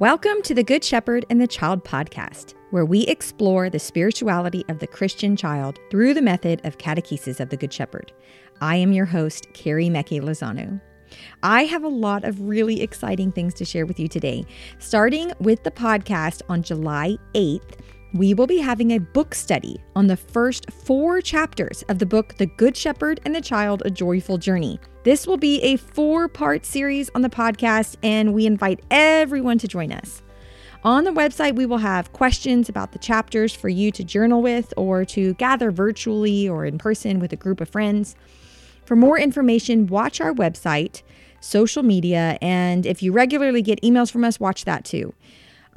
Welcome to the Good Shepherd and the Child podcast, where we explore the spirituality of the Christian child through the method of catechesis of the Good Shepherd. I am your host, Carrie Mecki Lozano. I have a lot of really exciting things to share with you today. Starting with the podcast on July 8th, we will be having a book study on the first four chapters of the book, The Good Shepherd and the Child A Joyful Journey. This will be a four part series on the podcast, and we invite everyone to join us. On the website, we will have questions about the chapters for you to journal with or to gather virtually or in person with a group of friends. For more information, watch our website, social media, and if you regularly get emails from us, watch that too.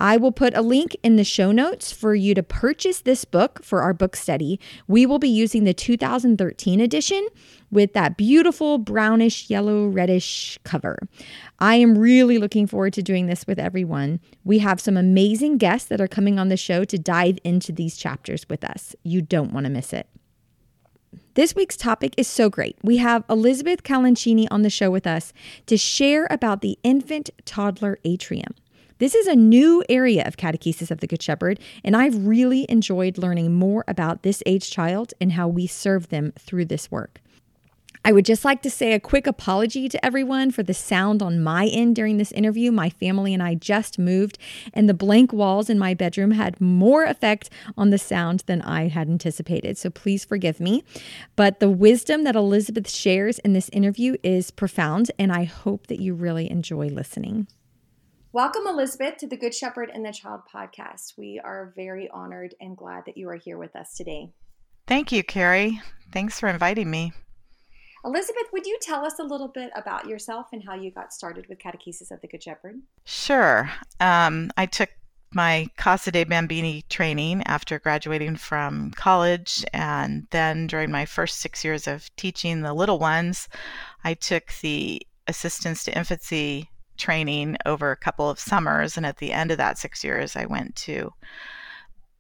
I will put a link in the show notes for you to purchase this book for our book study. We will be using the 2013 edition with that beautiful brownish, yellow, reddish cover. I am really looking forward to doing this with everyone. We have some amazing guests that are coming on the show to dive into these chapters with us. You don't want to miss it. This week's topic is so great. We have Elizabeth Calanchini on the show with us to share about the infant toddler atrium. This is a new area of catechesis of the Good Shepherd, and I've really enjoyed learning more about this age child and how we serve them through this work. I would just like to say a quick apology to everyone for the sound on my end during this interview. My family and I just moved, and the blank walls in my bedroom had more effect on the sound than I had anticipated. So please forgive me. But the wisdom that Elizabeth shares in this interview is profound, and I hope that you really enjoy listening. Welcome, Elizabeth, to the Good Shepherd and the Child podcast. We are very honored and glad that you are here with us today. Thank you, Carrie. Thanks for inviting me. Elizabeth, would you tell us a little bit about yourself and how you got started with Catechesis of the Good Shepherd? Sure. Um, I took my Casa dei Bambini training after graduating from college, and then during my first six years of teaching the little ones, I took the Assistance to Infancy training over a couple of summers. And at the end of that six years, I went to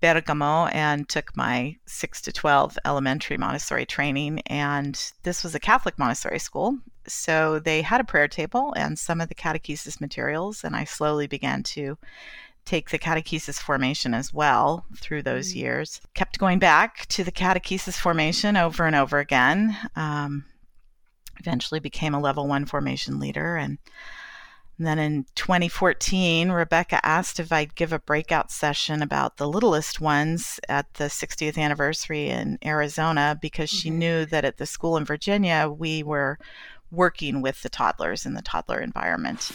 Bergamo and took my 6 to 12 elementary Montessori training. And this was a Catholic Montessori school. So they had a prayer table and some of the catechesis materials. And I slowly began to take the catechesis formation as well through those mm-hmm. years. Kept going back to the catechesis formation over and over again. Um, eventually became a level one formation leader and and then in 2014, Rebecca asked if I'd give a breakout session about the littlest ones at the 60th anniversary in Arizona because she mm-hmm. knew that at the school in Virginia, we were working with the toddlers in the toddler environment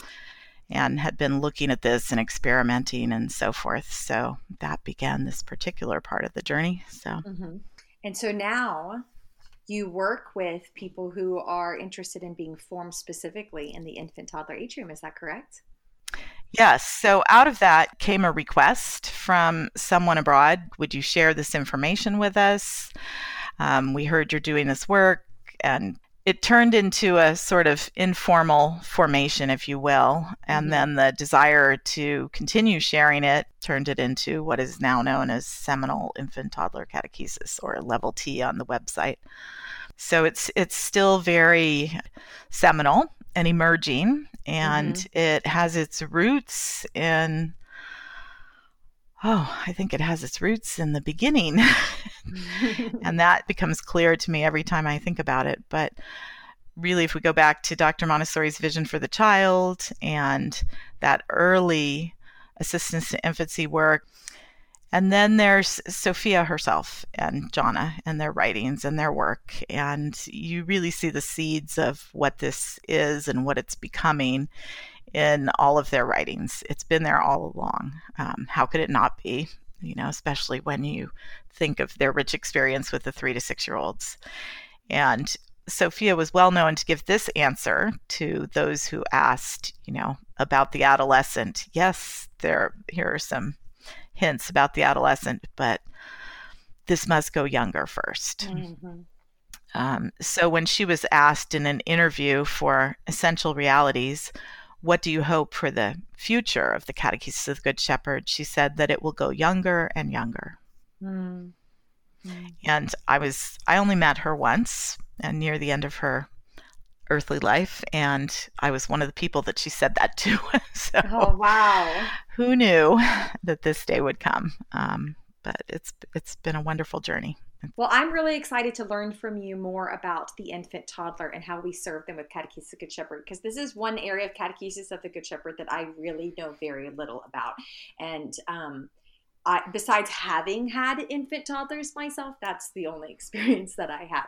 and had been looking at this and experimenting and so forth. So that began this particular part of the journey. So, mm-hmm. and so now you work with people who are interested in being formed specifically in the infant toddler atrium. Is that correct? Yes. So out of that came a request from someone abroad. Would you share this information with us? Um, we heard you're doing this work, and it turned into a sort of informal formation, if you will. And mm-hmm. then the desire to continue sharing it turned it into what is now known as Seminal Infant Toddler Catechesis, or Level T on the website. So it's it's still very seminal and emerging, and mm-hmm. it has its roots in oh, I think it has its roots in the beginning. and that becomes clear to me every time I think about it. But really, if we go back to Dr. Montessori's vision for the child and that early assistance to infancy work, and then there's Sofia herself and Gianna and their writings and their work. And you really see the seeds of what this is and what it's becoming in all of their writings. It's been there all along. Um, how could it not be? You know, especially when you think of their rich experience with the three to six year olds. And Sofia was well known to give this answer to those who asked, you know, about the adolescent. Yes, there here are some hints about the adolescent, but this must go younger 1st mm-hmm. um, so when she was asked in an interview for Essential Realities, what do you hope for the future of the Catechesis of the Good Shepherd? She said that it will go younger and younger. Mm. Mm. And I was, I only met her once and near the end of her earthly life. And I was one of the people that she said that to. so, oh, wow. Who knew that this day would come? Um, but it's it's been a wonderful journey. Well, I'm really excited to learn from you more about the infant toddler and how we serve them with Catechesis of Good Shepherd, because this is one area of Catechesis of the Good Shepherd that I really know very little about. And um, I, besides having had infant toddlers myself, that's the only experience that I have.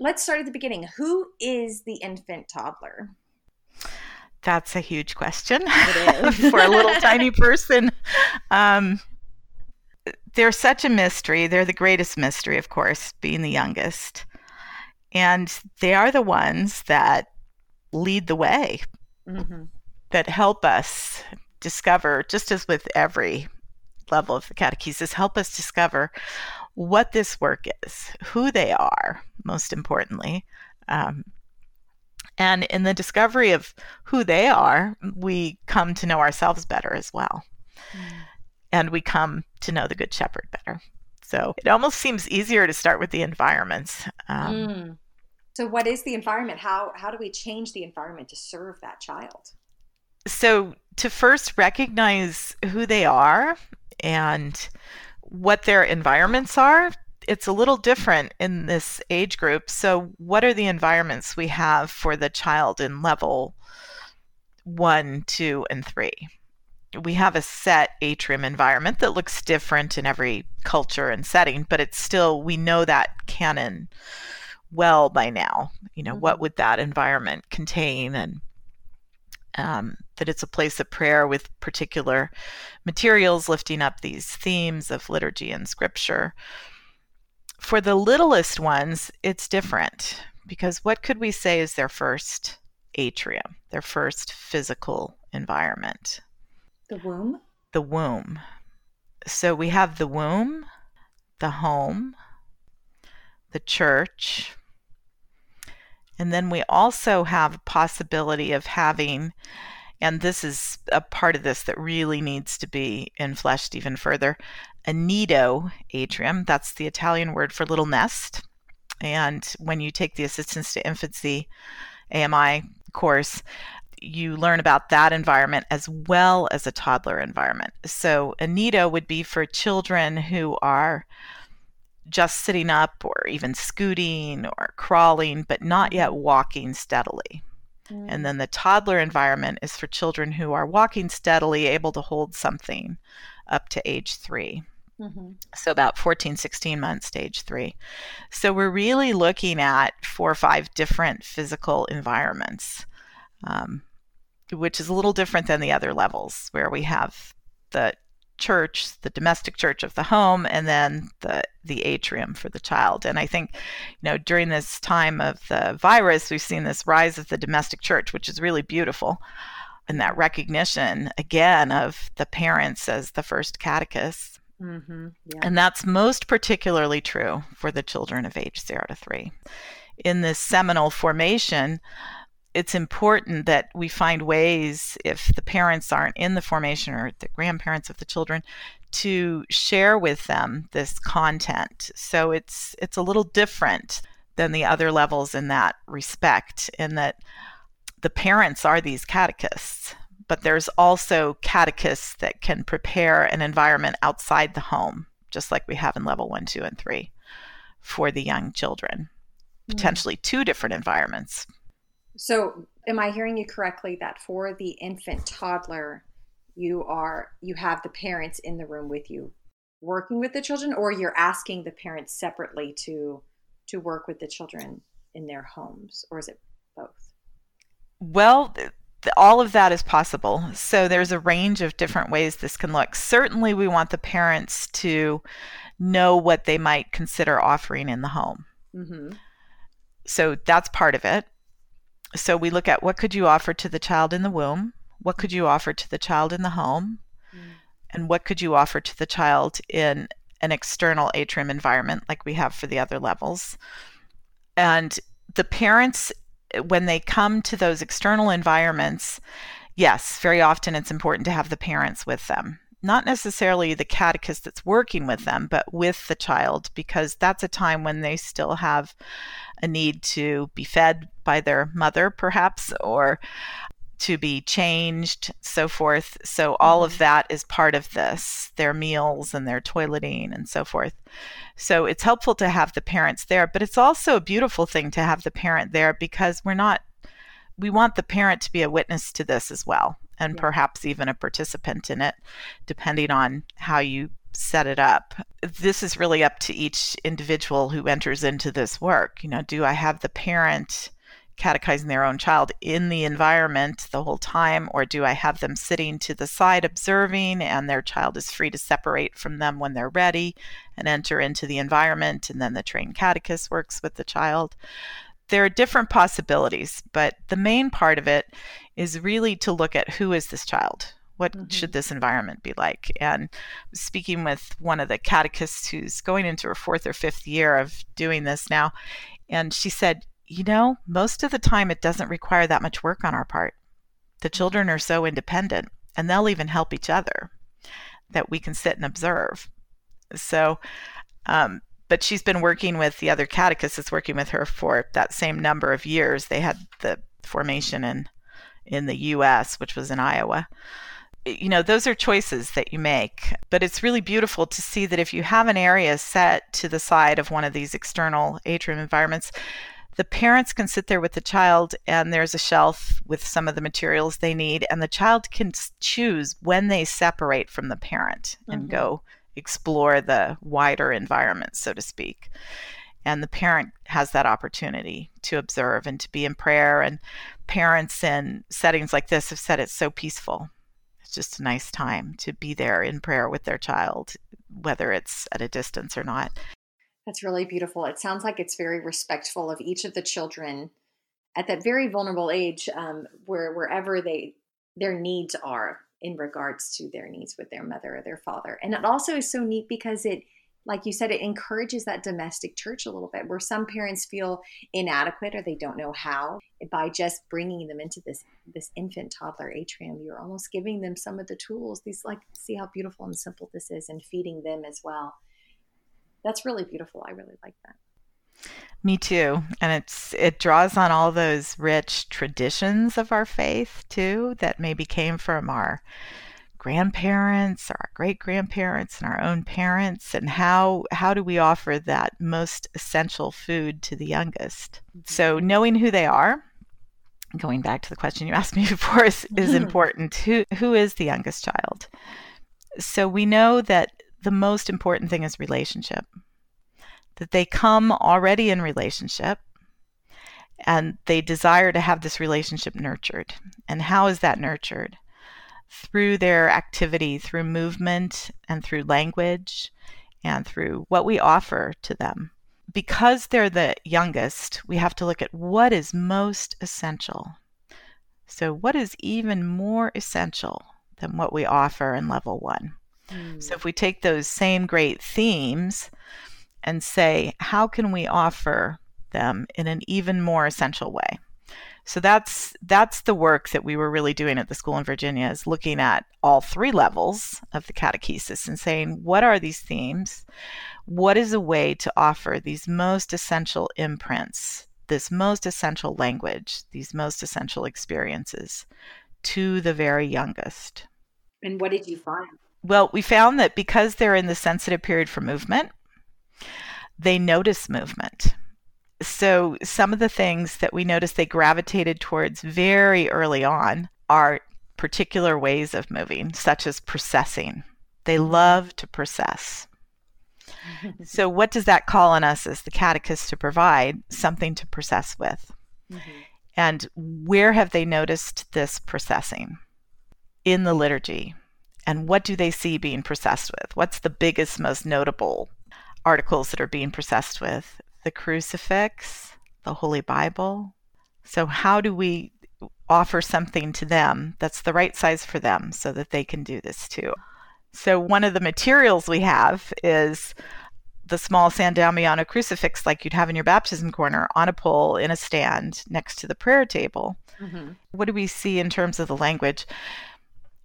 Let's start at the beginning. Who is the infant toddler? That's a huge question for a little tiny person. Um, they're such a mystery. They're the greatest mystery, of course, being the youngest. And they are the ones that lead the way, mm-hmm. that help us discover, just as with every level of the catechesis, help us discover what this work is, who they are, most importantly. Um, and in the discovery of who they are, we come to know ourselves better as well. And we come to know the Good Shepherd better. So it almost seems easier to start with the environments. Um, mm. So, what is the environment? How how do we change the environment to serve that child? So, to first recognize who they are and what their environments are, it's a little different in this age group. So, what are the environments we have for the child in level one, two, and three? We have a set atrium environment that looks different in every culture and setting, but it's still, we know that canon well by now. You know, mm-hmm. what would that environment contain? And um, that it's a place of prayer with particular materials lifting up these themes of liturgy and scripture. For the littlest ones, it's different because what could we say is their first atrium, their first physical environment? The womb? The womb. So we have the womb, the home, the church, and then we also have a possibility of having, and this is a part of this that really needs to be infleshed even further, a nido atrium. That's the Italian word for little nest. And when you take the Assistance to Infancy AMI course, you learn about that environment as well as a toddler environment. So, a nido would be for children who are just sitting up or even scooting or crawling, but not yet walking steadily. Mm. And then the toddler environment is for children who are walking steadily, able to hold something up to age 3 mm-hmm. So, about 14, 16 months, stage three. So, we're really looking at four or five different physical environments. Um, which is a little different than the other levels where we have the church, the domestic church of the home, and then the the atrium for the child. And I think, you know, during this time of the virus, we've seen this rise of the domestic church, which is really beautiful. And that recognition again of the parents as the first catechists. Mm-hmm, yeah. And that's most particularly true for the children of age zero to three. In this seminal formation, it's important that we find ways, if the parents aren't in the formation or the grandparents of the children, to share with them this content. So it's it's a little different than the other levels in that respect, in that the parents are these catechists, but there's also catechists that can prepare an environment outside the home, just like we have in level one, two, and three for the young children. Mm. Potentially two different environments so, am I hearing you correctly that for the infant toddler, you are you have the parents in the room with you working with the children or you're asking the parents separately to to work with the children in their homes or is it both? Well, all of that is possible. So there's a range of different ways this can look. Certainly, we want the parents to know what they might consider offering in the home. Mm-hmm. So that's part of it so we look at what could you offer to the child in the womb? What could you offer to the child in the home? Mm. and what could you offer to the child in an external atrium environment like we have for the other levels? And the parents when they come to those external environments yes very often it's important to have the parents with them. Not necessarily the catechist that's working with them, but with the child, because that's a time when they still have a need to be fed by their mother, perhaps, or to be changed, so forth. So, all of mm-hmm. that is part of this their meals and their toileting and so forth. So, it's helpful to have the parents there, but it's also a beautiful thing to have the parent there because we're not, we want the parent to be a witness to this as well, and yeah. perhaps even a participant in it, depending on how you set it up. This is really up to each individual who enters into this work. You know, do I have the parent catechizing their own child in the environment the whole time, or do I have them sitting to the side observing and their child is free to separate from them when they're ready and enter into the environment, and then the trained catechist works with the child? There are different possibilities, but the main part of it is really to look at who is this child? What mm-hmm. should this environment be like? And speaking with one of the catechists who's going into her fourth or fifth year of doing this now, and she said, you know, most of the time it doesn't require that much work on our part. The mm-hmm. children are so independent and they'll even help each other that we can sit and observe. So, um, but she's been working with the other catechist is working with her for that same number of years. They had the formation in in the U.S., which was in Iowa. You know, those are choices that you make, but it's really beautiful to see that if you have an area set to the side of one of these external atrium environments, the parents can sit there with the child and there's a shelf with some of the materials they need and the child can choose when they separate from the parent and mm-hmm. go explore the wider environment so to speak and the parent has that opportunity to observe and to be in prayer and parents in settings like this have said it's so peaceful just a nice time to be there in prayer with their child whether it's at a distance or not that's really beautiful. It sounds like it's very respectful of each of the children at that very vulnerable age, um, where wherever they their needs are in regards to their needs with their mother or their father. And it also is so neat because it, like you said, it encourages that domestic church a little bit, where some parents feel inadequate or they don't know how. By just bringing them into this this infant toddler atrium, you're almost giving them some of the tools. These like see how beautiful and simple this is, and feeding them as well that's really beautiful. I really like that. Me too. And it's it draws on all those rich traditions of our faith too that maybe came from our grandparents or our great grandparents and our own parents and how how do we offer that most essential food to the youngest. Mm-hmm. So knowing who they are, going back to the question you asked me before is, is important. Who who is the youngest child? So we know that the most important thing is relationship. That they come already in relationship and they desire to have this relationship nurtured. And how is that nurtured? Through their activity, through movement, and through language, and through what we offer to them. Because they're the youngest, we have to look at what is most essential. So, what is even more essential than what we offer in level one? Mm. So if we take those same great themes and say, how can we offer them in an even more essential way? So that's that's the work that we were really doing at the school in Virginia is looking at all three levels of the catechesis and saying what are these themes? What is a way to offer these most essential imprints, this most essential language, these most essential experiences to the very youngest? And what did you find? Well, we found that because they're in the sensitive period for movement, they notice movement. So, some of the things that we noticed they gravitated towards very early on are particular ways of moving, such as processing. They mm-hmm. love to process. so, what does that call on us as the catechist to provide something to process with? Mm-hmm. And where have they noticed this processing? In the liturgy and what do they see being processed with? What's the biggest, most notable articles that are being processed with? The crucifix, the Holy Bible. So, how do we offer something to them that's the right size for them so that they can do this too? So, one of the materials we have is the small San Damiano crucifix, like you'd have in your baptism corner, on a pole in a stand next to the prayer table. Mm-hmm. What do we see in terms of the language?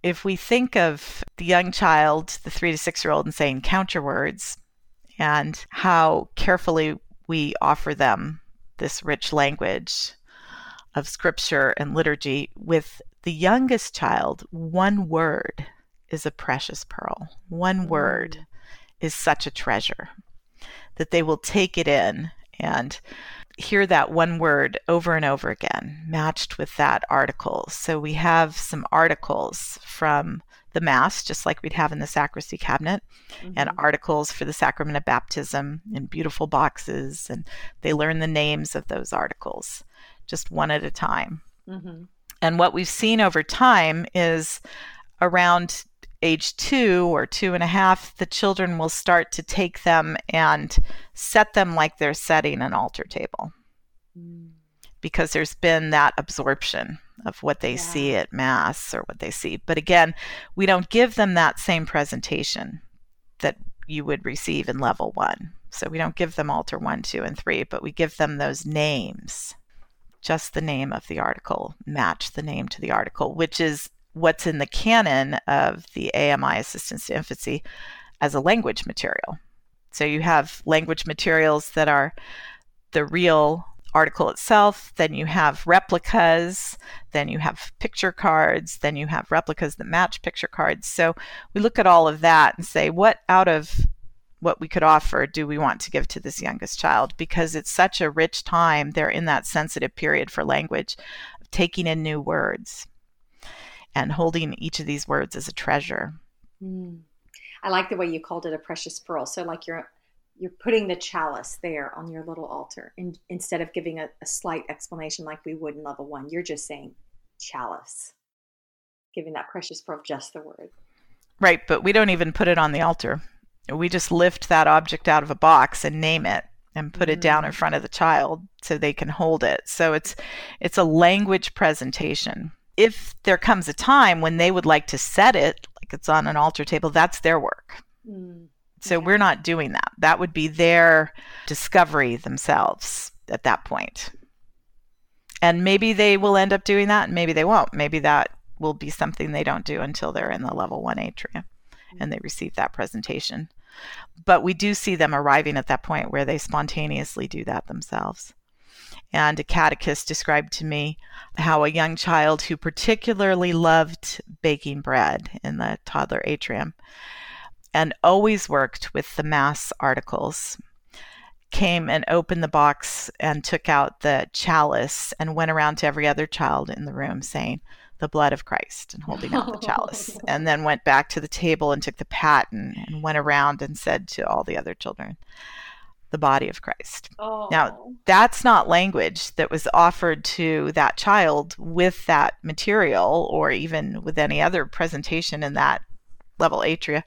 if we think of the young child, the three to six year old, and saying, count your words, and how carefully we offer them this rich language of scripture and liturgy. With the youngest child, one word is a precious pearl. One word mm. is such a treasure that they will take it in and hear that one word over and over again, matched with that article. So we have some articles from the Mass, just like we'd have in the sacristy cabinet, mm-hmm. and articles for the sacrament of baptism in beautiful boxes. And they learn the names of those articles just one at a time. Mm-hmm. And what we've seen over time is around age two or two and a half, the children will start to take them and set them like they're setting an altar table. Mm. Because there's been that absorption of what they yeah. see at Mass or what they see. But again, we don't give them that same presentation that you would receive in level one. So we don't give them altar one, two, and three, but we give them those names. Just the name of the article, match the name to the article, which is what's in the canon of the AMI Assistance to Infancy as a language material. So you have language materials that are the real article itself, then you have replicas, then you have picture cards, then you have replicas that match picture cards. So we look at all of that and say, what out of what we could offer do we want to give to this youngest child? Because it's such a rich time. They're in that sensitive period for language, taking in new words and holding each of these words as a treasure. Mm. I like the way you called it a precious pearl. So, like you're you're putting the chalice there on your little altar, and instead of giving a, a slight explanation like we would in level one, you're just saying chalice, giving that precious pearl just the word. Right, but we don't even put it on the altar. We just lift that object out of a box and name it and put mm-hmm. it down in mm. front of the child so they can hold it. So it's it's a language presentation if there comes a time when they would like to set it, like it's on an altar table, that's their work. Mm. So we're not doing that. That would be their discovery themselves at that point. And maybe they will end up doing that, and maybe they won't. Maybe that will be something they don't do until they're in the level one atrium and they receive that presentation. But we do see them arriving at that point where they spontaneously do that themselves and a catechist described to me how a young child who particularly loved baking bread in the toddler atrium and always worked with the mass articles came and opened the box and took out the chalice and went around to every other child in the room saying the blood of Christ and holding out the chalice and then went back to the table and took the paten and went around and said to all the other children the body of Christ. Oh. Now, that's not language that was offered to that child with that material or even with any other presentation in that level atria.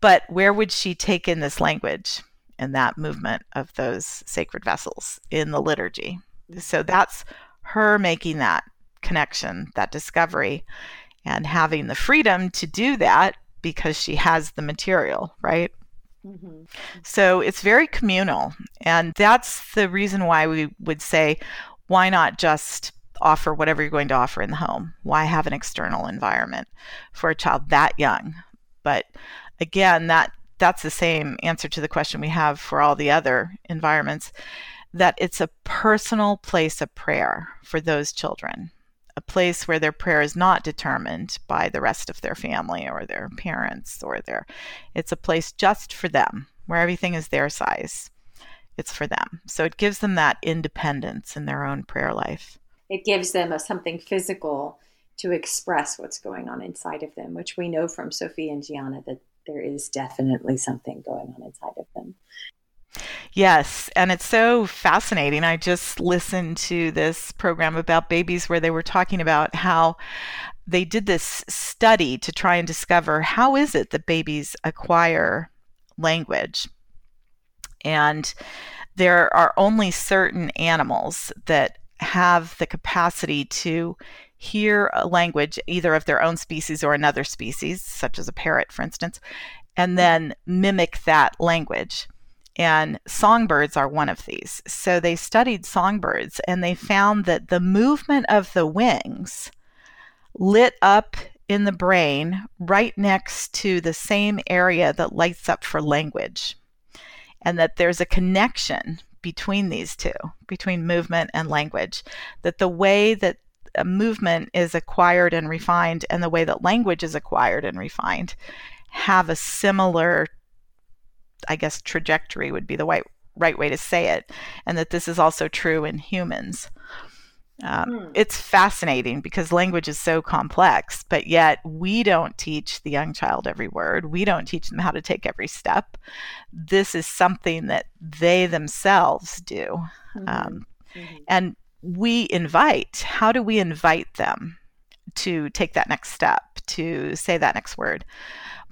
But where would she take in this language and that movement of those sacred vessels in the liturgy? So that's her making that connection, that discovery, and having the freedom to do that because she has the material, right? Mm-hmm. So it's very communal. And that's the reason why we would say, why not just offer whatever you're going to offer in the home? Why have an external environment for a child that young? But again, that that's the same answer to the question we have for all the other environments that it's a personal place of prayer for those children a place where their prayer is not determined by the rest of their family or their parents or their it's a place just for them where everything is their size. It's for them. So it gives them that independence in their own prayer life. It gives them a something physical to express what's going on inside of them which we know from sophie and gianna that there is definitely something going on inside of them Yes, and it's so fascinating. I just listened to this program about babies where they were talking about how they did this study to try and discover how is it that babies acquire language. And there are only certain animals that have the capacity to hear a language either of their own species or another species, such as a parrot, for instance, and then mimic that language. And songbirds are one of these. So they studied songbirds and they found that the movement of the wings lit up in the brain right next to the same area that lights up for language. And that there's a connection between these two, between movement and language. That the way that a movement is acquired and refined and the way that language is acquired and refined have a similar, I guess, trajectory would be the right, right way to say it, and that this is also true in humans. Um, hmm. It's fascinating because language is so complex, but yet we don't teach the young child every word. We don't teach them how to take every step. This is something that they themselves do. Mm-hmm. Um, mm-hmm. And we invite, how do we invite them to take that next step, to say that next word?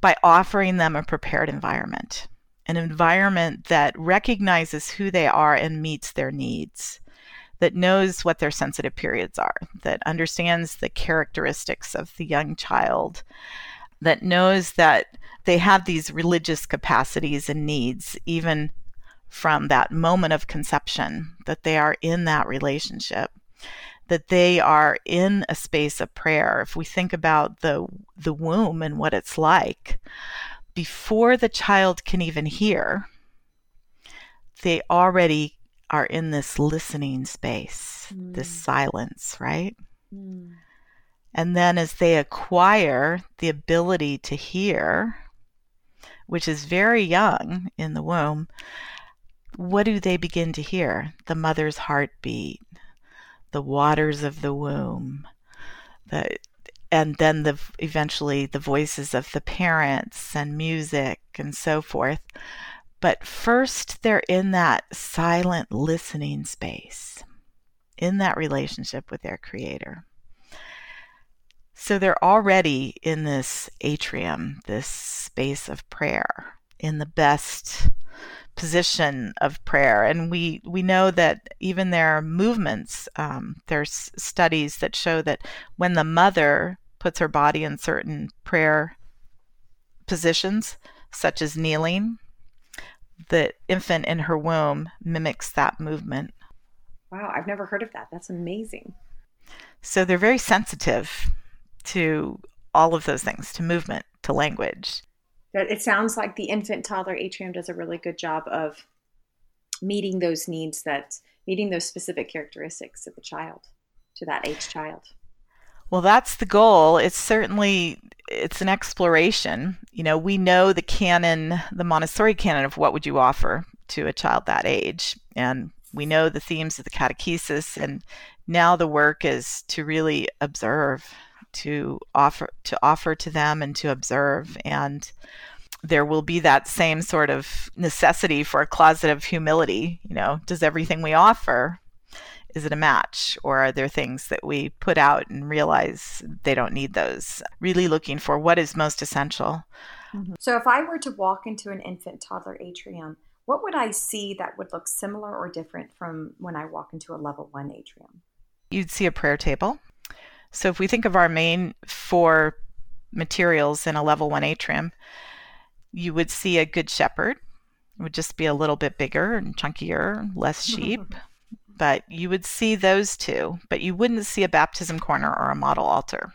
By offering them a prepared environment, an environment that recognizes who they are and meets their needs that knows what their sensitive periods are, that understands the characteristics of the young child, that knows that they have these religious capacities and needs, even from that moment of conception, that they are in that relationship that they are in a space of prayer. If we think about the the womb and what it's like, before the child can even hear, they already are in this listening space, mm. this silence, right? Mm. And then as they acquire the ability to hear, which is very young in the womb, what do they begin to hear? The mother's heartbeat, the waters of the womb, the and then the eventually the voices of the parents and music and so forth. But first, they're in that silent listening space, in that relationship with their creator. So they're already in this atrium, this space of prayer, in the best position of prayer. And we, we know that even their movements, um, there's studies that show that when the mother puts her body in certain prayer positions, such as kneeling, the infant in her womb mimics that movement. Wow, I've never heard of that. That's amazing. So they're very sensitive to all of those things, to movement, to language. It sounds like the infant toddler atrium does a really good job of meeting those needs that meeting those specific characteristics of the child to that age child. Well, that's the goal. It's certainly it's an exploration. You know, we know the canon, the Montessori canon of what would you offer to a child that age, and we know the themes of the catechesis, and now the work is to really observe, to offer to offer to them and to observe. And there will be that same sort of necessity for a closet of humility. You know, does everything we offer is it a match? Or are there things that we put out and realize they don't need those? Really looking for what is most essential. Mm-hmm. so if i were to walk into an infant toddler atrium what would i see that would look similar or different from when i walk into a level one atrium? You'd see a prayer table so if we think of our main four materials in a level one atrium you would see a good shepherd it would just be a little bit bigger and chunkier less sheep but you would see those two, but you wouldn't see a baptism corner or a model altar.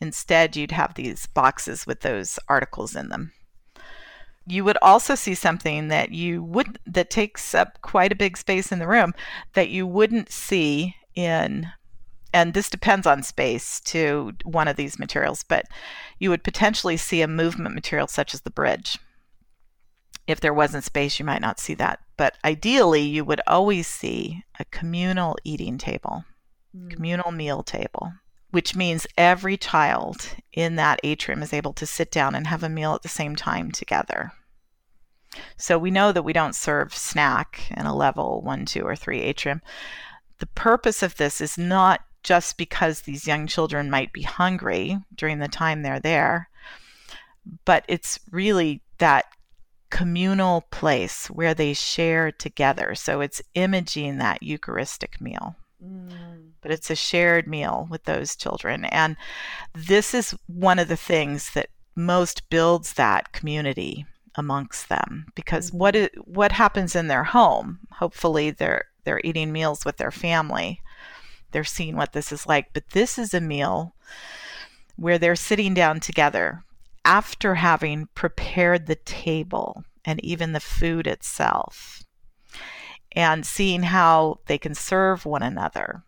Instead, you'd have these boxes with those articles in them. You would also see something that you would that takes up quite a big space in the room that you wouldn't see in and this depends on space to one of these materials, but you would potentially see a movement material such as the bridge if there wasn't space, you might not see that. But ideally, you would always see a communal eating table, mm. communal meal table, which means every child in that atrium is able to sit down and have a meal at the same time together. So we know that we don't serve snack in a level one, two, or three atrium. The purpose of this is not just because these young children might be hungry during the time they're there, but it's really that communal place where they share together. So it's imaging that Eucharistic meal. Mm. But it's a shared meal with those children. And this is one of the things that most builds that community amongst them because mm-hmm. what is, what happens in their home hopefully they're they're eating meals with their family they're seeing what this is like but this is a meal where they're sitting down together after having prepared the table and even the food itself. and seeing how they can serve one another.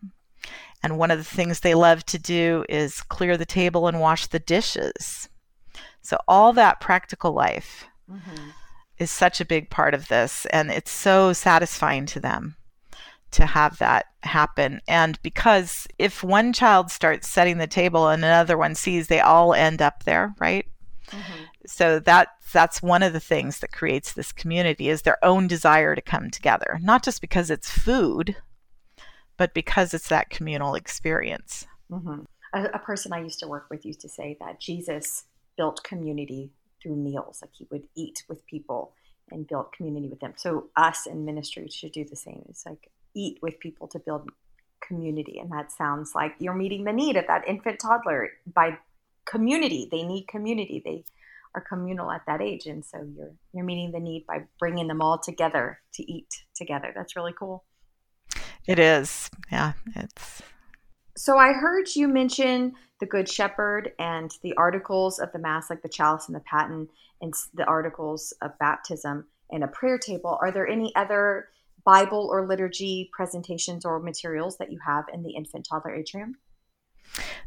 And one of the things they love to do is clear the table and wash the dishes. So, all that practical life mm-hmm. is such a big part of this, and it's so satisfying to them to have that happen. And because if one child starts setting the table and another one sees, they all end up there, right? Mm-hmm. So that that's one of the things that creates this community is their own desire to come together, not just because it's food, but because it's that communal experience. Mm-hmm. A, a person I used to work with used to say that Jesus built community through meals, like he would eat with people and build community with them. So us in ministry should do the same. It's like eat with people to build community. And that sounds like you're meeting the need of that infant toddler by community. They need community. They are communal at that age. And so you're, you're meeting the need by bringing them all together to eat together. That's really cool. It is. Yeah. It's. So I heard you mention the Good Shepherd and the articles of the Mass, like the chalice and the paten, and the articles of baptism and a prayer table. Are there any other Bible or liturgy presentations or materials that you have in the infant toddler atrium?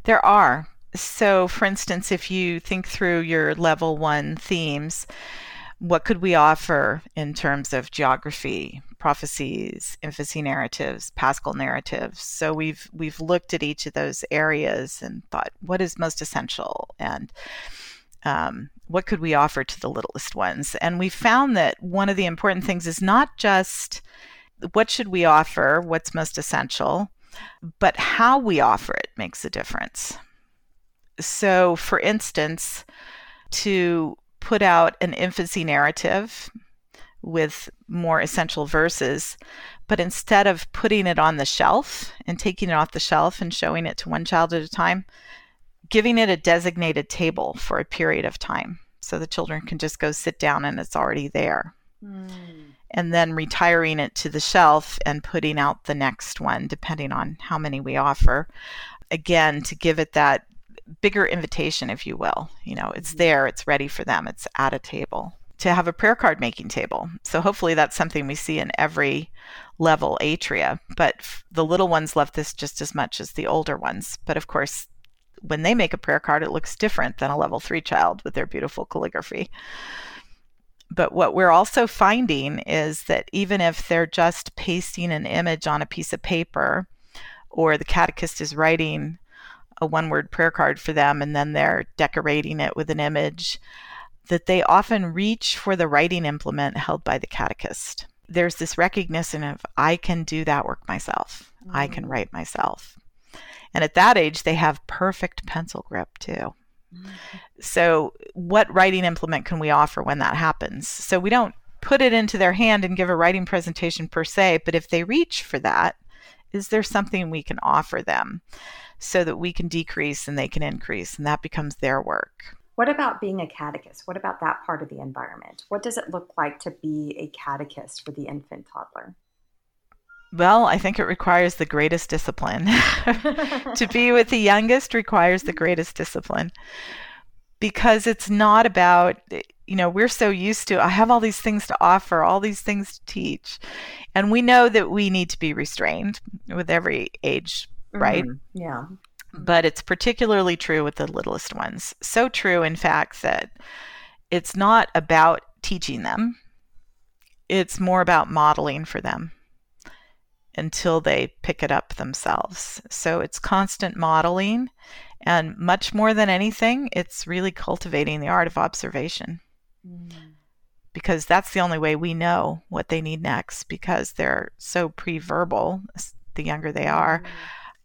There are. So, for instance, if you think through your level one themes, what could we offer in terms of geography, prophecies, infancy narratives, paschal narratives? So we've we've looked at each of those areas and thought, what is most essential, and um, what could we offer to the littlest ones? And we found that one of the important things is not just what should we offer, what's most essential, but how we offer it makes a difference. So, for instance, to put out an infancy narrative with more essential verses, but instead of putting it on the shelf and taking it off the shelf and showing it to one child at a time, giving it a designated table for a period of time so the children can just go sit down and it's already there. Mm and then retiring it to the shelf and putting out the next one, depending on how many we offer. Again, to give it that bigger invitation, if you will. You know, it's mm-hmm. there, it's ready for them, it's at a table. To have a prayer card making table. So hopefully that's something we see in every level atria. But the little ones love this just as much as the older ones. But of course, when they make a prayer card, it looks different than a level three child with their beautiful calligraphy. But what we're also finding is that even if they're just pasting an image on a piece of paper, or the catechist is writing a one word prayer card for them and then they're decorating it with an image, that they often reach for the writing implement held by the catechist. There's this recognition of, I can do that work myself, mm-hmm. I can mm. write myself. And at that age, they have perfect pencil grip too. So, what writing implement can we offer when that happens? So, we don't put it into their hand and give a writing presentation per se, but if they reach for that, is there something we can offer them so that we can decrease and they can increase? And that becomes their work. What about being a catechist? What about that part of the environment? What does it look like to be a catechist for the infant toddler? Well, I think it requires the greatest discipline. to be with the youngest requires the greatest discipline because it's not about, you know, we're so used to, I have all these things to offer, all these things to teach. And we know that we need to be restrained with every age, right? Mm-hmm. Yeah. But it's particularly true with the littlest ones. So true, in fact, that it's not about teaching them, it's more about modeling for them until they pick it up themselves. So it's constant modeling, and much more than anything, it's really cultivating the art of observation. Mm. Because that's the only way we know what they need next, because they're so pre verbal the younger they are. Mm.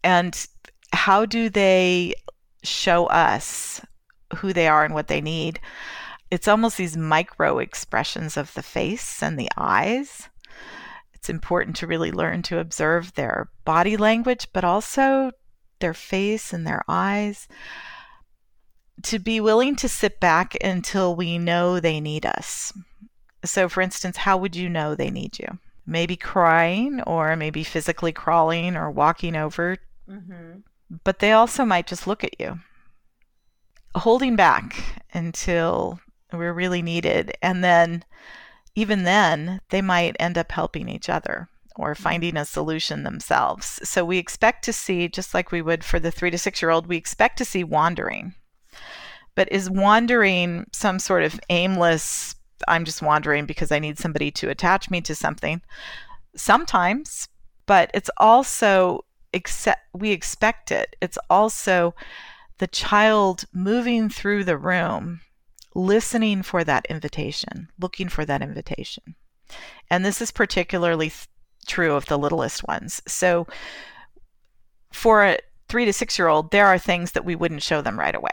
And how do they show us who they are and what they need? It's almost these micro expressions of the face and the eyes it's important to really learn to observe their body language, but also their face and their eyes. To be willing to sit back until we know they need us. So, for instance, how would you know they need you? Maybe crying, or maybe physically crawling or walking over. Mm-hmm. But they also might just look at you, holding back until we're really needed. And then even then, they might end up helping each other or mm-hmm. finding a solution themselves. So we expect to see, just like we would for the three to six year old, we expect to see wandering. But is wandering some sort of aimless, I'm just wandering because I need somebody to attach me to something? Sometimes, but it's also accept, we expect it. It's also the child moving through the room, listening for that invitation, looking for that invitation. And this is particularly th- true of the littlest ones. So for a three to six year old, there are things that we wouldn't show them right away,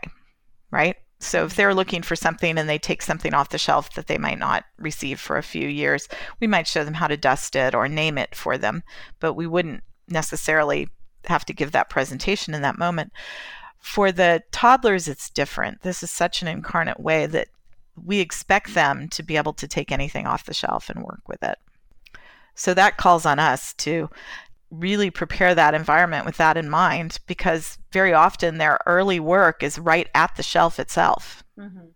right? So if they're looking for something and they take something off the shelf that they might not receive for a few years, we might show them how to dust it or name it for them, but we wouldn't necessarily have to give that presentation in that moment. For the toddlers, it's different. This is such an incarnate way that we expect them to be able to take anything off the shelf and work with it. So that calls on us to really prepare that environment with that in mind because very often their early work is right at the shelf itself. Mm-hmm.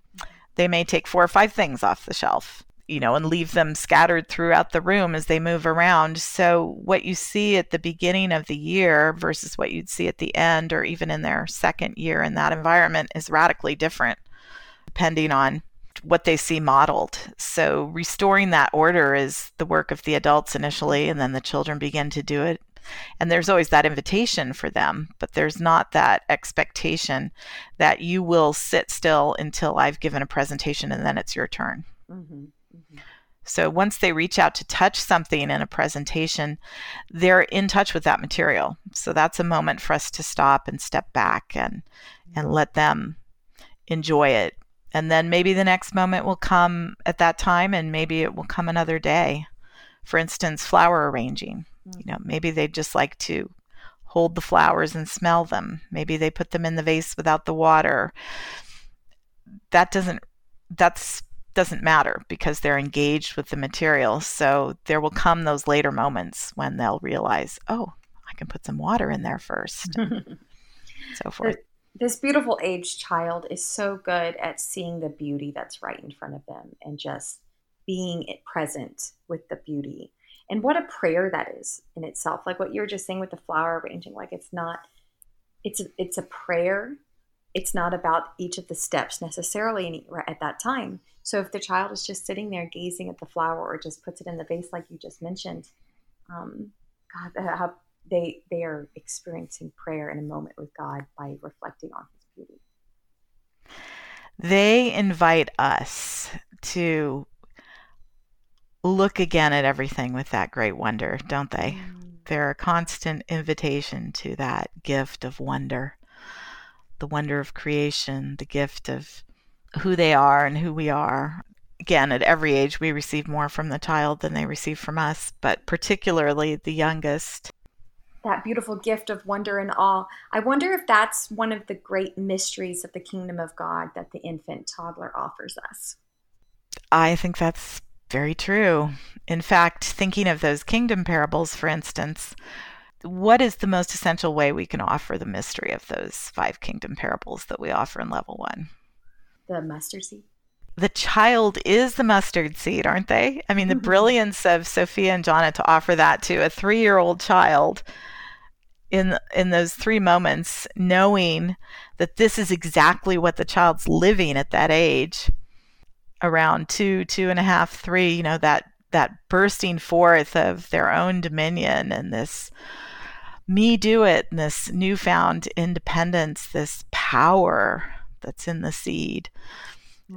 They may take four or five things off the shelf, you know, and leave them scattered throughout the room as they move around. So, what you see at the beginning of the year versus what you'd see at the end or even in their second year in that environment is radically different depending on what they see modeled. So restoring that order is the work of the adults initially, and then the children begin to do it. And there's always that invitation for them, but there's not that expectation that you will sit still until I've given a presentation and then it's your turn. Mm-hmm. Mm-hmm. So once they reach out to touch something in a presentation, they're in touch with that material. So that's a moment for us to stop and step back and and mm-hmm. let them enjoy it and then maybe the next moment will come at that time and maybe it will come another day for instance flower arranging mm-hmm. you know maybe they just like to hold the flowers and smell them maybe they put them in the vase without the water that doesn't that's doesn't matter because they're engaged with the material so there will come those later moments when they'll realize oh i can put some water in there first so forth this beautiful aged child is so good at seeing the beauty that's right in front of them and just being present with the beauty. And what a prayer that is in itself. Like what you were just saying with the flower arranging, like it's not it's a, it's a prayer. It's not about each of the steps necessarily at that time. So if the child is just sitting there gazing at the flower or just puts it in the vase like you just mentioned, um, God, how they they are experiencing prayer in a moment with God by reflecting on His beauty. They invite us to look again at everything with that great wonder, don't they? Mm. They're a constant invitation to that gift of wonder, the wonder of creation, the gift of who they are and who we are. Again, at every age, we receive more from the child than they receive from us, but particularly the youngest that beautiful gift of wonder and awe. I wonder if that's one of the great mysteries of the kingdom of God that the infant toddler offers us. I think that's very true. In fact, thinking of those kingdom parables, for instance, what is the most essential way we can offer the mystery of those five kingdom parables that we offer in level one? The mustard seed. The child is the mustard seed, aren't they? I mean, the mm-hmm. brilliance of Sofia and Gianna to offer that to a three year old child in in those three moments knowing that this is exactly what the child's living at that age around two two and a half three you know that that bursting forth of their own dominion and this me do it and this newfound independence this power that's in the seed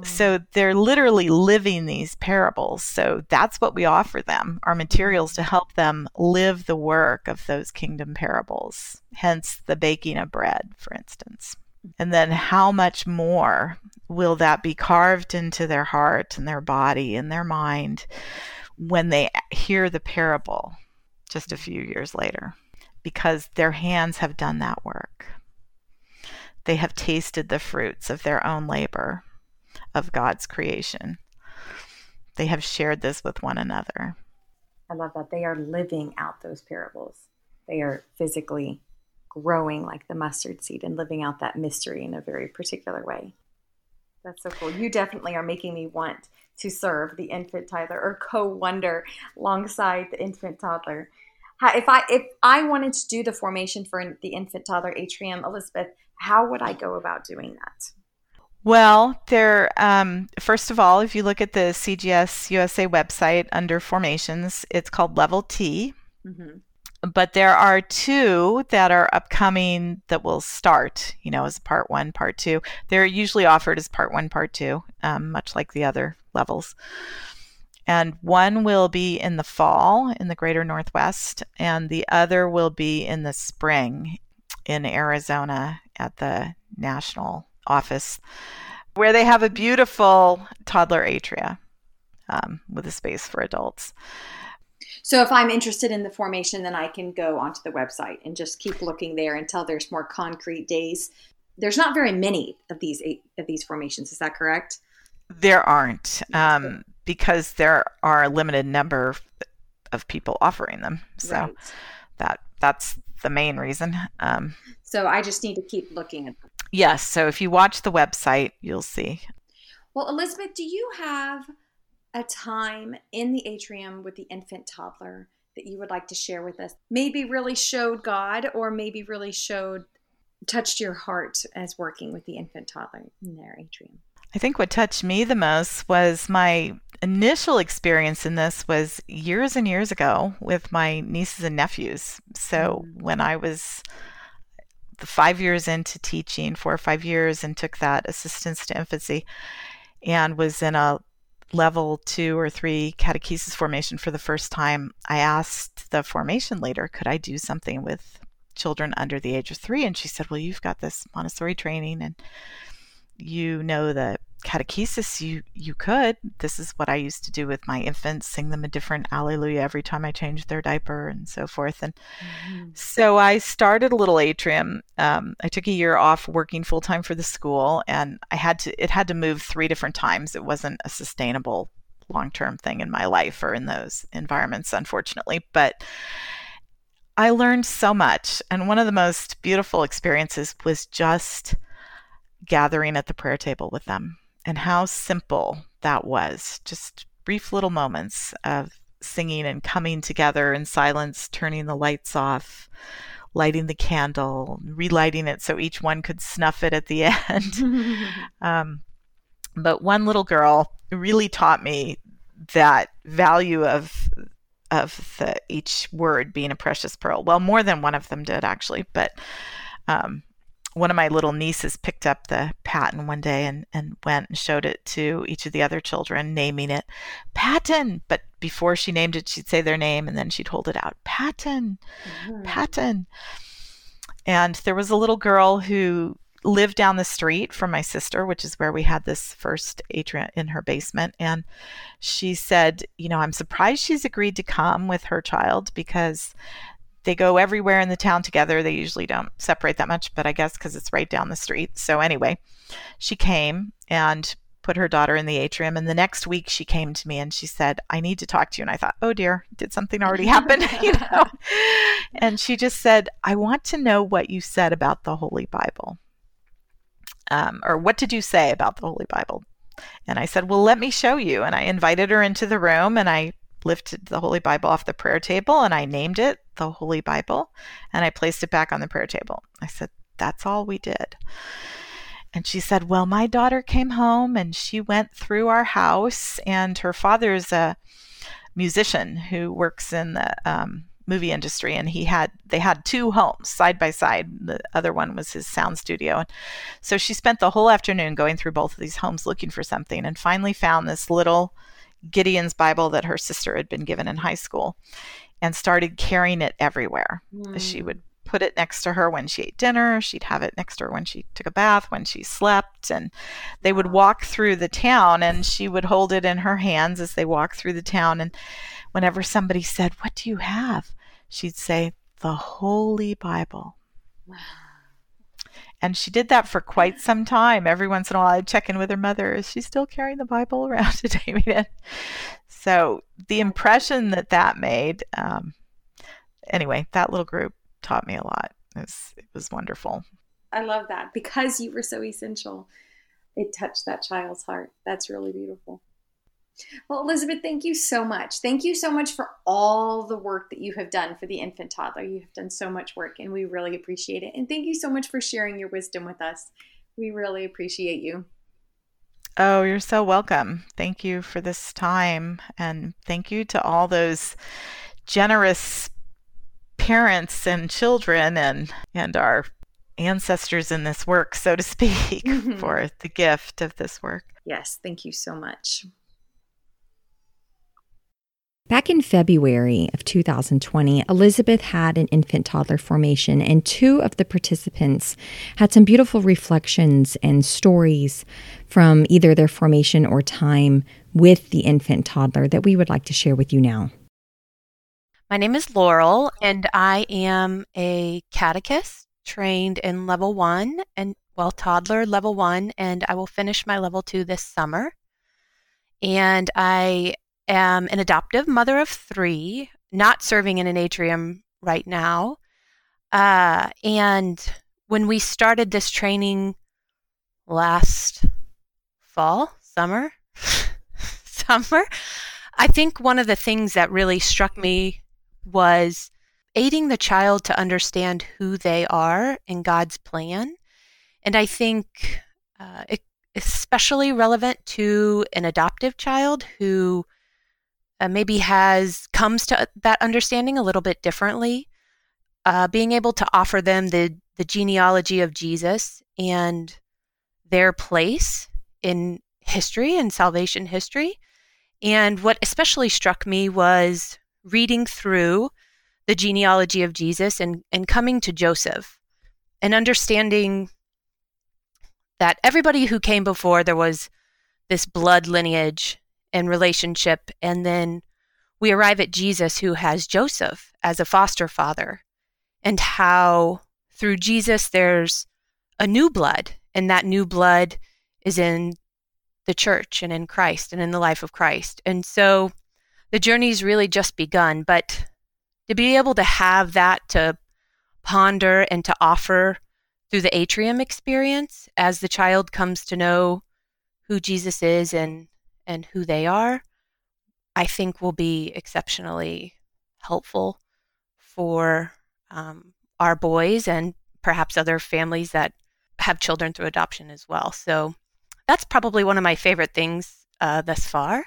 so they're literally living these parables. So that's what we offer them our materials to help them live the work of those kingdom parables, hence the baking of bread, for instance. And then how much more will that be carved into their heart and their body and their mind when they hear the parable just a mm-hmm. few years later? Because their hands have done that work. They have tasted the fruits of their own labor of God's creation. They have shared this with one another. I love that. They are living out those parables. They are physically growing like the mustard seed and living out that mystery in a very particular way. That's so cool. You definitely are making me want to serve the infant toddler or co-wonder alongside the infant toddler. If I if I wanted to do the formation for the infant toddler atrium, Elizabeth, how would I go about doing that? Well, there. Um, first of all, if you look at the CGS USA website under formations, it's called Level T. Mm-hmm but there are two that are upcoming that will start, you know, as part one, part two. They're usually offered as part one, part two, um, much like the other levels. And one will be in the fall in the greater Northwest, and the other will be in the spring in Arizona at the national office, where they have a beautiful toddler atria um, with a space for adults. So if I'm interested in the formation, then I can go onto the website and just keep looking there until there's more concrete days. There's not very many of these eight, of these formations. Is that correct? There aren't, um, because there are a limited number of people offering them. So right. that that's the main reason. Um, so I just need to keep looking at them. Yes. So if you watch the website, you'll see. Well, Elizabeth, do you have a time in the atrium with the infant toddler that you would like to share with us? Maybe really showed God, or maybe really showed, touched your heart as working with the infant toddler in their atrium? I think what touched me the most was my initial experience in this was years and years ago with my nieces and nephews. So mm-hmm. when I was five years into teaching, four or five years, and took that assistance to infancy and was in a level two or three catechesis formation for the first time, I asked the formation leader, could I do something with children under the age of three? And she said, well, you've got this Montessori training and you know the catechesis you you could. This is what i used to do with my infants sing them a different alleluia every time i changed their diaper and so forth. And mm-hmm. so i started a little atrium um, i took a year off working full-time for the school and i had to it had to move three different times. It wasn't a sustainable long-term thing in my life or in those environments unfortunately. But i learned so much and one of the most beautiful experiences was just gathering at the prayer table with them and how simple that was. Just brief little moments of singing and coming together in silence, turning the lights off, lighting the candle, relighting it so each one could snuff it at the end. um, but one little girl really taught me that value of of the, each word being a precious pearl. Well, more than one of them did actually, but um, one of my little nieces picked up the paten one day and, and went and showed it to each of the other children, naming it Paten. But before she named it, she'd say their name and then she'd hold it out Paten, mm-hmm. Paten. And there was a little girl who lived down the street from my sister, which is where we had this first atrium in her basement. And she said, You know, I'm surprised she's agreed to come with her child because they go everywhere in the town together. They usually don't separate that much, but I guess because it's right down the street. So, anyway, she came and put her daughter in the atrium. And the next week she came to me and she said, I need to talk to you. And I thought, oh dear, did something already happen? you know? And she just said, I want to know what you said about the Holy Bible. Um, or what did you say about the Holy Bible? And I said, Well, let me show you. And I invited her into the room and I lifted the Holy Bible off the prayer table and I named it the Holy Bible and I placed it back on the prayer table. I said, That's all we did. And she said, Well, my daughter came home and she went through our house, and her father's a musician who works in the um, movie industry and he had they had two homes side by side the other one was his sound studio and so she spent the whole afternoon going through both of these homes looking for something and finally found this little Gideon's Bible that her sister had been given in high school and started carrying it everywhere. Mm. She would put it next to her when she ate dinner. She'd have it next to her when she took a bath, when she slept. And they would walk through the town and she would hold it in her hands as they walked through the town. And whenever somebody said, What do you have? she'd say, The Holy Bible. Wow. And she did that for quite some time. Every once in a while, I'd check in with her mother. Is she still carrying the Bible around today? So the impression that that made, um, anyway, that little group taught me a lot. It was, it was wonderful. I love that because you were so essential. It touched that child's heart. That's really beautiful. Well, Elizabeth, thank you so much. Thank you so much for all the work that you have done for the infant toddler. You have done so much work, and we really appreciate it. And thank you so much for sharing your wisdom with us. We really appreciate you. Oh, you're so welcome. Thank you for this time. And thank you to all those generous parents and children and, and our ancestors in this work, so to speak, mm-hmm. for the gift of this work. Yes, thank you so much. Back in February of 2020, Elizabeth had an infant toddler formation, and two of the participants had some beautiful reflections and stories from either their formation or time with the infant toddler that we would like to share with you now. My name is Laurel, and I am a catechist trained in level one and, well, toddler level one, and I will finish my level two this summer. And I am an adoptive mother of three, not serving in an atrium right now. Uh, and when we started this training last fall, summer, summer, I think one of the things that really struck me was aiding the child to understand who they are in God's plan. And I think uh, especially relevant to an adoptive child who uh, maybe has comes to that understanding a little bit differently. Uh, being able to offer them the the genealogy of Jesus and their place in history and salvation history. And what especially struck me was reading through the genealogy of Jesus and, and coming to Joseph and understanding that everybody who came before there was this blood lineage and relationship. And then we arrive at Jesus, who has Joseph as a foster father, and how through Jesus there's a new blood, and that new blood is in the church and in Christ and in the life of Christ. And so the journey's really just begun, but to be able to have that to ponder and to offer through the atrium experience as the child comes to know who Jesus is and and who they are, I think will be exceptionally helpful for um, our boys and perhaps other families that have children through adoption as well. So that's probably one of my favorite things uh, thus far.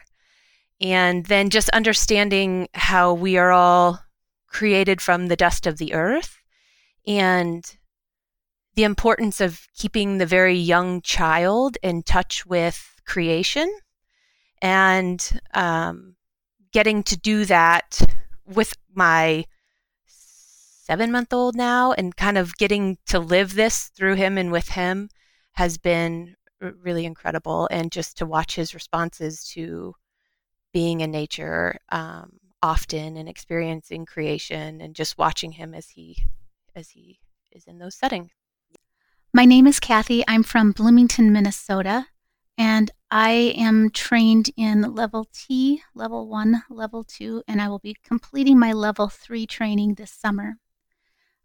And then just understanding how we are all created from the dust of the earth and the importance of keeping the very young child in touch with creation and um, getting to do that with my seven month old now and kind of getting to live this through him and with him has been really incredible and just to watch his responses to being in nature um, often and experiencing creation and just watching him as he as he is in those settings. My name is kathy. I'm from bloomington minnesota and I am trained in level T, level one, level two, and I will be completing my level three training this summer.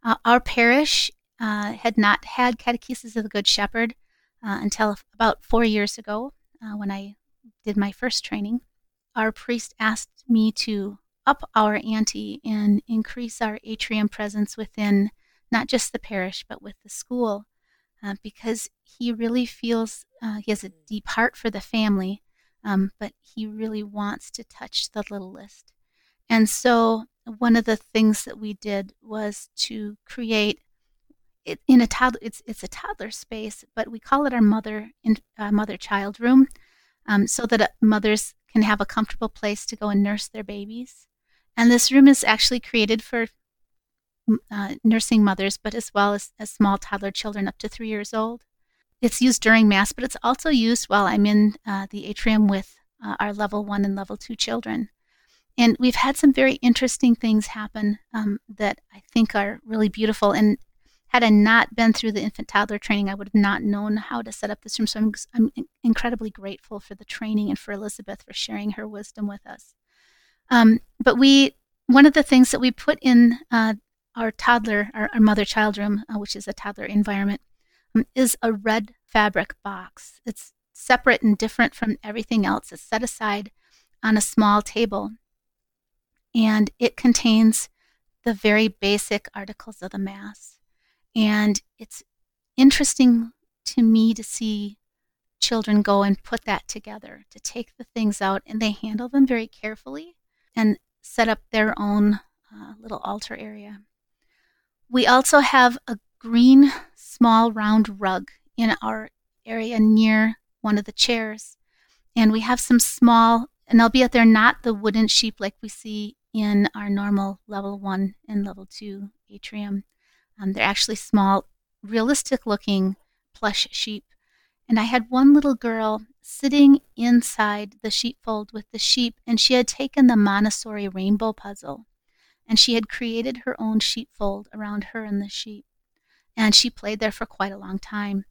Uh, our parish uh, had not had catechesis of the Good Shepherd uh, until about four years ago uh, when I did my first training. Our priest asked me to up our ante and increase our atrium presence within not just the parish but with the school uh, because he really feels uh, he has a deep heart for the family, um, but he really wants to touch the littlest. And so, one of the things that we did was to create it in a toddler. It's it's a toddler space, but we call it our mother in uh, mother child room, um, so that uh, mothers can have a comfortable place to go and nurse their babies. And this room is actually created for uh, nursing mothers, but as well as, as small toddler children up to three years old. It's used during Mass, but it's also used while I'm in uh, the atrium with uh, our level one and level two children. And we've had some very interesting things happen um, that I think are really beautiful. And had I not been through the infant toddler training, I would have not known how to set up this room. So I'm, I'm incredibly grateful for the training and for Elizabeth for sharing her wisdom with us. Um, but we, one of the things that we put in uh, our toddler, our, our mother child room, uh, which is a toddler environment, um, is a red fabric box. It's separate and different from everything else. It's set aside on a small table. And it contains the very basic articles of the Mass. And it's interesting to me to see children go and put that together, to take the things out, and they handle them very carefully and set up their own uh, little altar area. We also have a green, small, round rug in our area near one of the chairs. And we have some small, and albeit they're not the wooden sheep like we see in our normal level one and level two atrium, um, they're actually small, realistic looking plush sheep. And I had one little girl sitting inside the sheepfold with the sheep, and she had taken the Montessori rainbow puzzle and she had created her own sheepfold around her and the sheep. And she played there for quite a long time.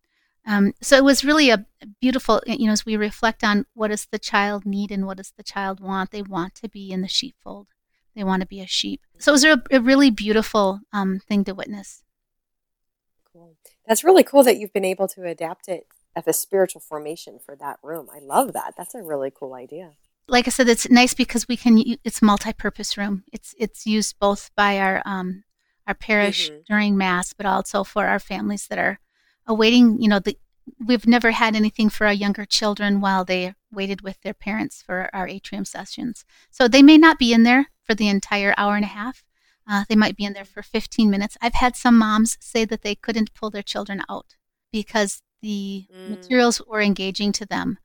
Um, so it was really a beautiful, you know, as we reflect on what does the child need and what does the child want, they want to be in the sheepfold. They want to be a sheep. So it was a, a really beautiful um, thing to witness. Cool. That's really cool that you've been able to adapt it as a spiritual formation for that room. I love that. That's a really cool idea like I said, it's nice because we can. It's multi-purpose room. It's it's used both by our um, our parish mm-hmm. during mass, but also for our families that are awaiting. You know, the, we've never had anything for our younger children while they waited with their parents for our atrium sessions. So they may not be in there for the entire hour and a half. Uh, they might be in there for 15 minutes. I've had some moms say that they couldn't pull their children out because the mm. materials were engaging to them.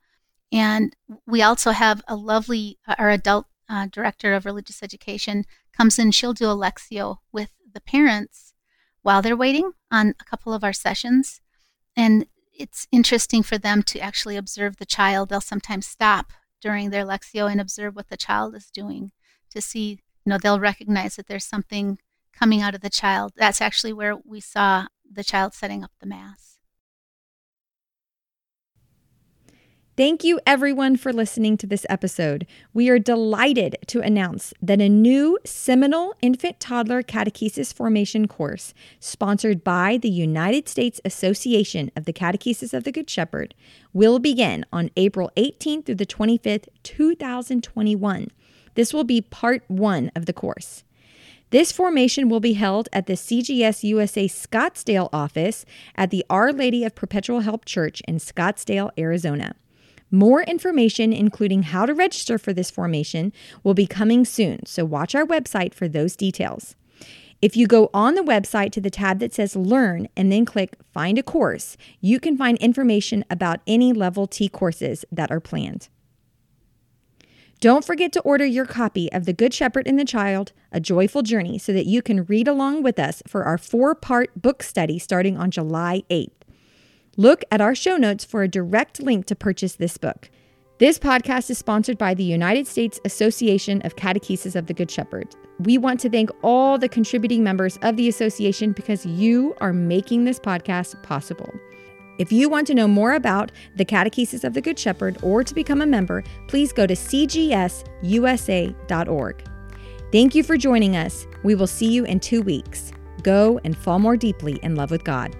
And we also have a lovely, uh, our adult uh, director of religious education comes in, she'll do a Lectio with the parents while they're waiting on a couple of our sessions. And it's interesting for them to actually observe the child. They'll sometimes stop during their Lectio and observe what the child is doing to see, you know, they'll recognize that there's something coming out of the child. That's actually where we saw the child setting up the Mass. Thank you, everyone, for listening to this episode. We are delighted to announce that a new seminal infant toddler catechesis formation course, sponsored by the United States Association of the Catechesis of the Good Shepherd, will begin on April 18th through the 25th, 2021. This will be part one of the course. This formation will be held at the CGS USA Scottsdale office at the Our Lady of Perpetual Help Church in Scottsdale, Arizona. More information, including how to register for this formation, will be coming soon, so watch our website for those details. If you go on the website to the tab that says Learn and then click Find a Course, you can find information about any Level T courses that are planned. Don't forget to order your copy of The Good Shepherd and the Child, A Joyful Journey, so that you can read along with us for our four part book study starting on July 8th. Look at our show notes for a direct link to purchase this book. This podcast is sponsored by the United States Association of Catechesis of the Good Shepherd. We want to thank all the contributing members of the association because you are making this podcast possible. If you want to know more about the Catechesis of the Good Shepherd or to become a member, please go to cgsusa.org. Thank you for joining us. We will see you in two weeks. Go and fall more deeply in love with God.